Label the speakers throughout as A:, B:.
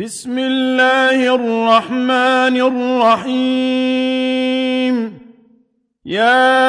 A: بسم الله الرحمن الرحيم يا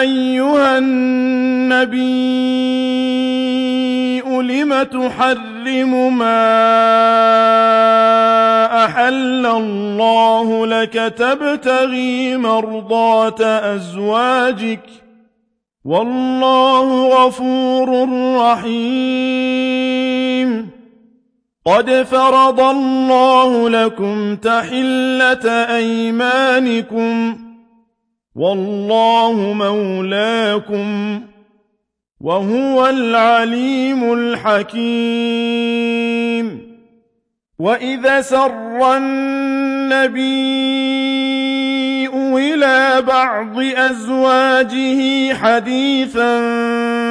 A: أيها النبي لم تحرم ما أحل الله لك تبتغي مرضاة أزواجك والله غفور رحيم قَدْ فَرَضَ اللَّهُ لَكُمْ تَحِلَّةَ أَيْمَانِكُمْ ۚ وَاللَّهُ مَوْلَاكُمْ ۚ وَهُوَ الْعَلِيمُ الْحَكِيمُ وَإِذَا سَرَّ النَّبِيُّ إِلَىٰ بَعْضِ أَزْوَاجِهِ حَدِيثًا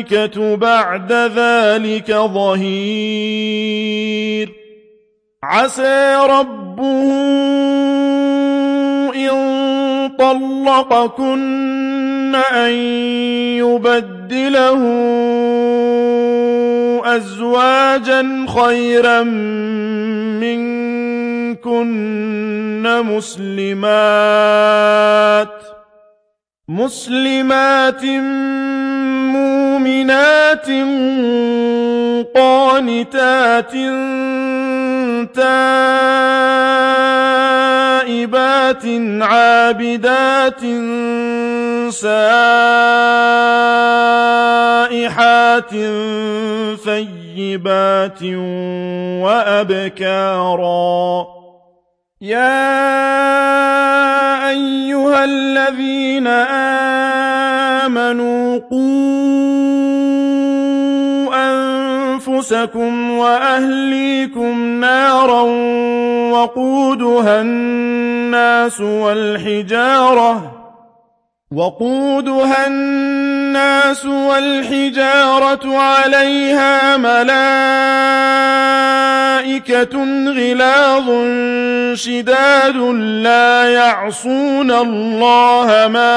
A: الْمَلَائِكَةُ بَعْدَ ذَٰلِكَ ظَهِيرٌ عَسَىٰ رَبُّهُ إِن طَلَّقَكُنَّ أَن يُبَدِّلَهُ أَزْوَاجًا خَيْرًا مِّنكُنَّ مُسْلِمَاتٍ مُسْلِمَاتٍ قانتات تائبات عابدات سائحات ثيبات وأبكارا يا أيها الذين آمنوا قوا أنفسكم وأهليكم نارا وقودها الناس والحجارة وقودها الناس الناس والحجارة عليها ملائكة غلاظ شداد لا يعصون الله ما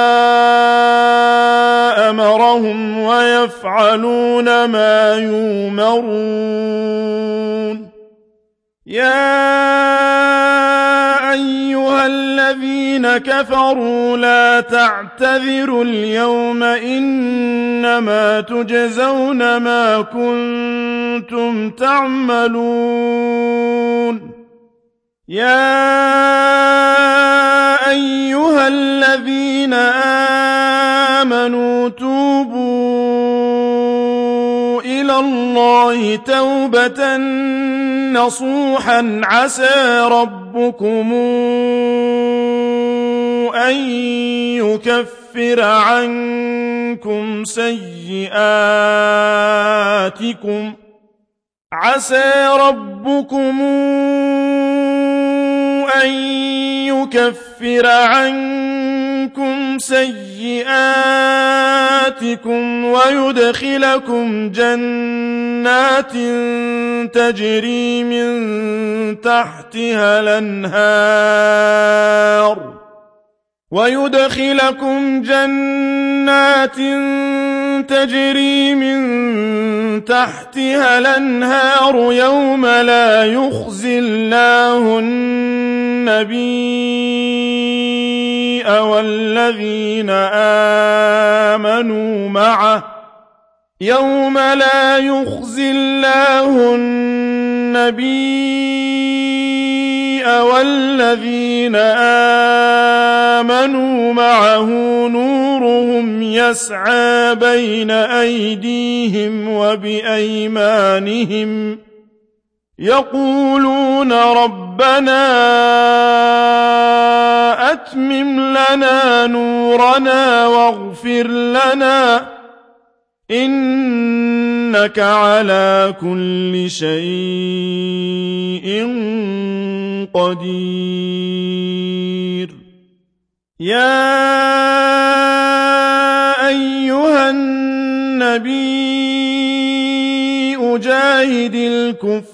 A: أمرهم ويفعلون ما يؤمرون يا الذين كفروا لا تعتذروا اليوم إنما تجزون ما كنتم تعملون يا أيها الذين آمنوا توبوا إلى الله توبة نصوحا عسى ربكم أن يكفر عنكم سيئاتكم عسى ربكم أن يكفر عنكم سيئاتكم ويدخلكم جنات تجري من تحتها الانهار ويدخلكم جنات تجري من تحتها الانهار يوم لا يخزي الله النبي والذين آمنوا معه يوم لا يخزي الله النبي والذين آمنوا معه نورهم يسعى بين أيديهم وبأيمانهم ۖ يَقُولُونَ رَبَّنَا أَتْمِمْ لَنَا نُورَنَا وَاغْفِرْ لَنَا ۖ إِنَّكَ عَلَىٰ كُلِّ شَيْءٍ قَدِيرٌ يَا أَيُّهَا أجاهد الكفر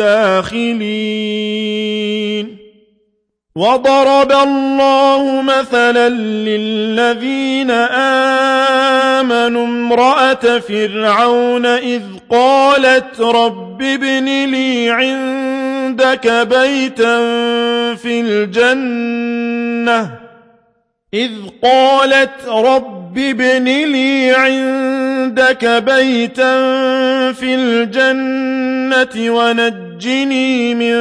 A: الدَّاخِلِينَ وضرب الله مثلا للذين آمنوا امرأة فرعون إذ قالت رب ابن لي عندك بيتا في الجنة إذ قالت رب ابن لي عندك بيتا في الجنة ونجني من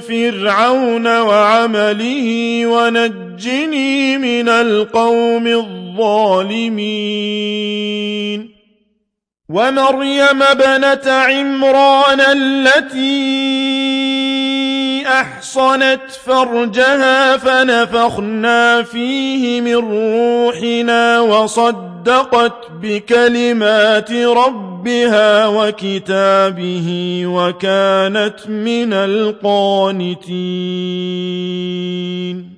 A: فرعون وعمله ونجني من القوم الظالمين ومريم بنت عمران التي أحصنت فرجها فنفخنا فيه من روحنا وصدقت بكلمات ربها وكتابه وكانت من القانتين